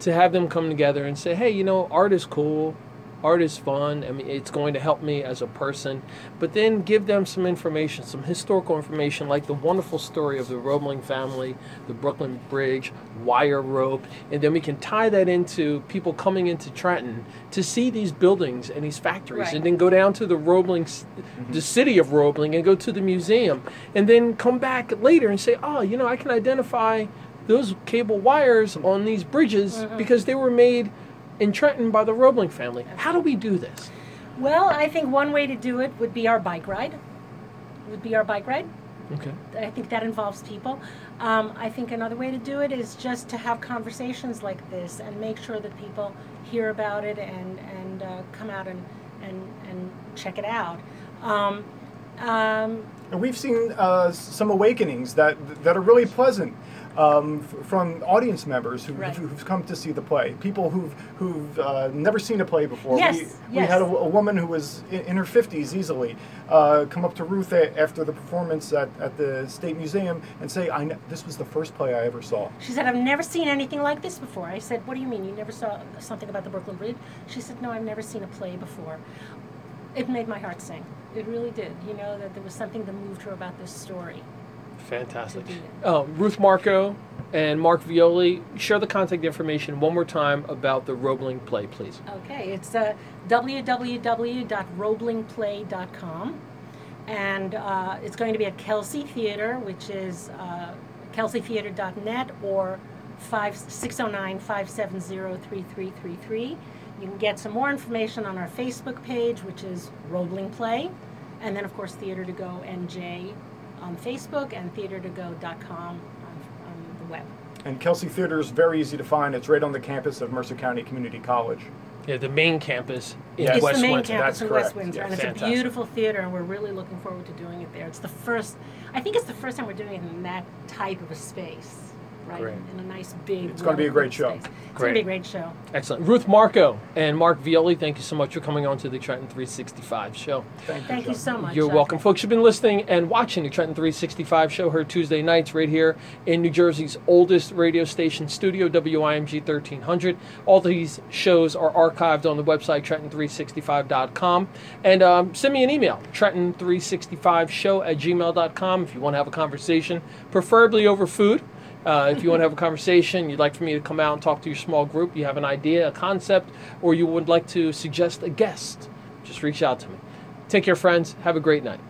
A: to have them come together and say, hey, you know, art is cool, art is fun. I mean, it's going to help me as a person, but then give them some information, some historical information, like the wonderful story of the Roebling family, the Brooklyn Bridge, wire rope, and then we can tie that into people coming into Trenton to see these buildings and these factories,
B: Right.
A: and then go down to the Roebling, mm-hmm. the city of Roebling, and go to the museum, and then come back later and say, oh, you know, I can identify those cable wires on these bridges mm-hmm. because they were made in Trenton by the Roebling family. How do we do this?
B: Well, I think one way to do it would be our bike ride. Would be our bike ride.
A: Okay.
B: I think that involves people. Um, I think another way to do it is just to have conversations like this and make sure that people hear about it and and uh, come out and and and check it out. Um, um,
C: And we've seen uh, some awakenings that that are really pleasant um, f- from audience members who,
B: Right.
C: who've come to see the play. People who've who've uh, never seen a play before.
B: Yes,
C: we, we had a, a woman who was in, in her fifties easily uh, come up to Ruth a, after the performance at, at the State Museum and say, "I kn- this was the first play I ever saw."
B: she said, "I've never seen anything like this before." I said, "What do you mean? You never saw something about the Brooklyn Bridge?" She said, "No, I've never seen a play before." It made my heart sing. It really did. You know that there was something that moved her about this story.
A: Fantastic.
B: To
A: Uh, Ruth Markcoe and Mark Violi, share the contact information one more time about the Roebling play, please.
B: Okay, it's uh, www.roeblingplay.com. And uh, it's going to be at Kelsey Theater, which is uh, kelseytheater.net or 609 570 3333. You can get some more information on our Facebook page, which is Roebling Play. And then, of course, Theater to Go NJ on Facebook and theatertogo.com on, on the web.
C: And Kelsey Theater is very easy to find. It's right on the campus of Mercer County Community College.
A: Yeah, the main campus in
C: Yes.
B: It's
A: West
B: the main
A: Windsor.
B: campus
C: That's
B: in
C: correct.
B: West Windsor,
C: Yeah,
B: and it's
A: fantastic.
B: a beautiful theater, and we're really looking forward to doing it there. It's the first, I think it's the first time we're doing it in that type of a space. Right?
A: Great.
B: In a nice big.
C: It's gonna be a great show.
B: space. It's
A: Great.
B: gonna be a great show.
A: Excellent. Ruth Markcoe and Mark Violi, thank you so much for coming on to the Trenton 365 show.
C: Thank you.
B: Thank you
C: Chuck.
B: so much.
A: You're
B: Chuck.
A: welcome, folks. You've been listening and watching the Trenton 365 show, heard Tuesday nights right here in New Jersey's oldest radio station studio, WIMG 1300. All these shows are archived on the website, Trenton365.com. And um, send me an email, Trenton365show at gmail.com, if you want to have a conversation, preferably over food. Uh, if you want to have a conversation, you'd like for me to come out and talk to your small group, you have an idea, a concept, or you would like to suggest a guest, just reach out to me. Take care, friends. Have a great night.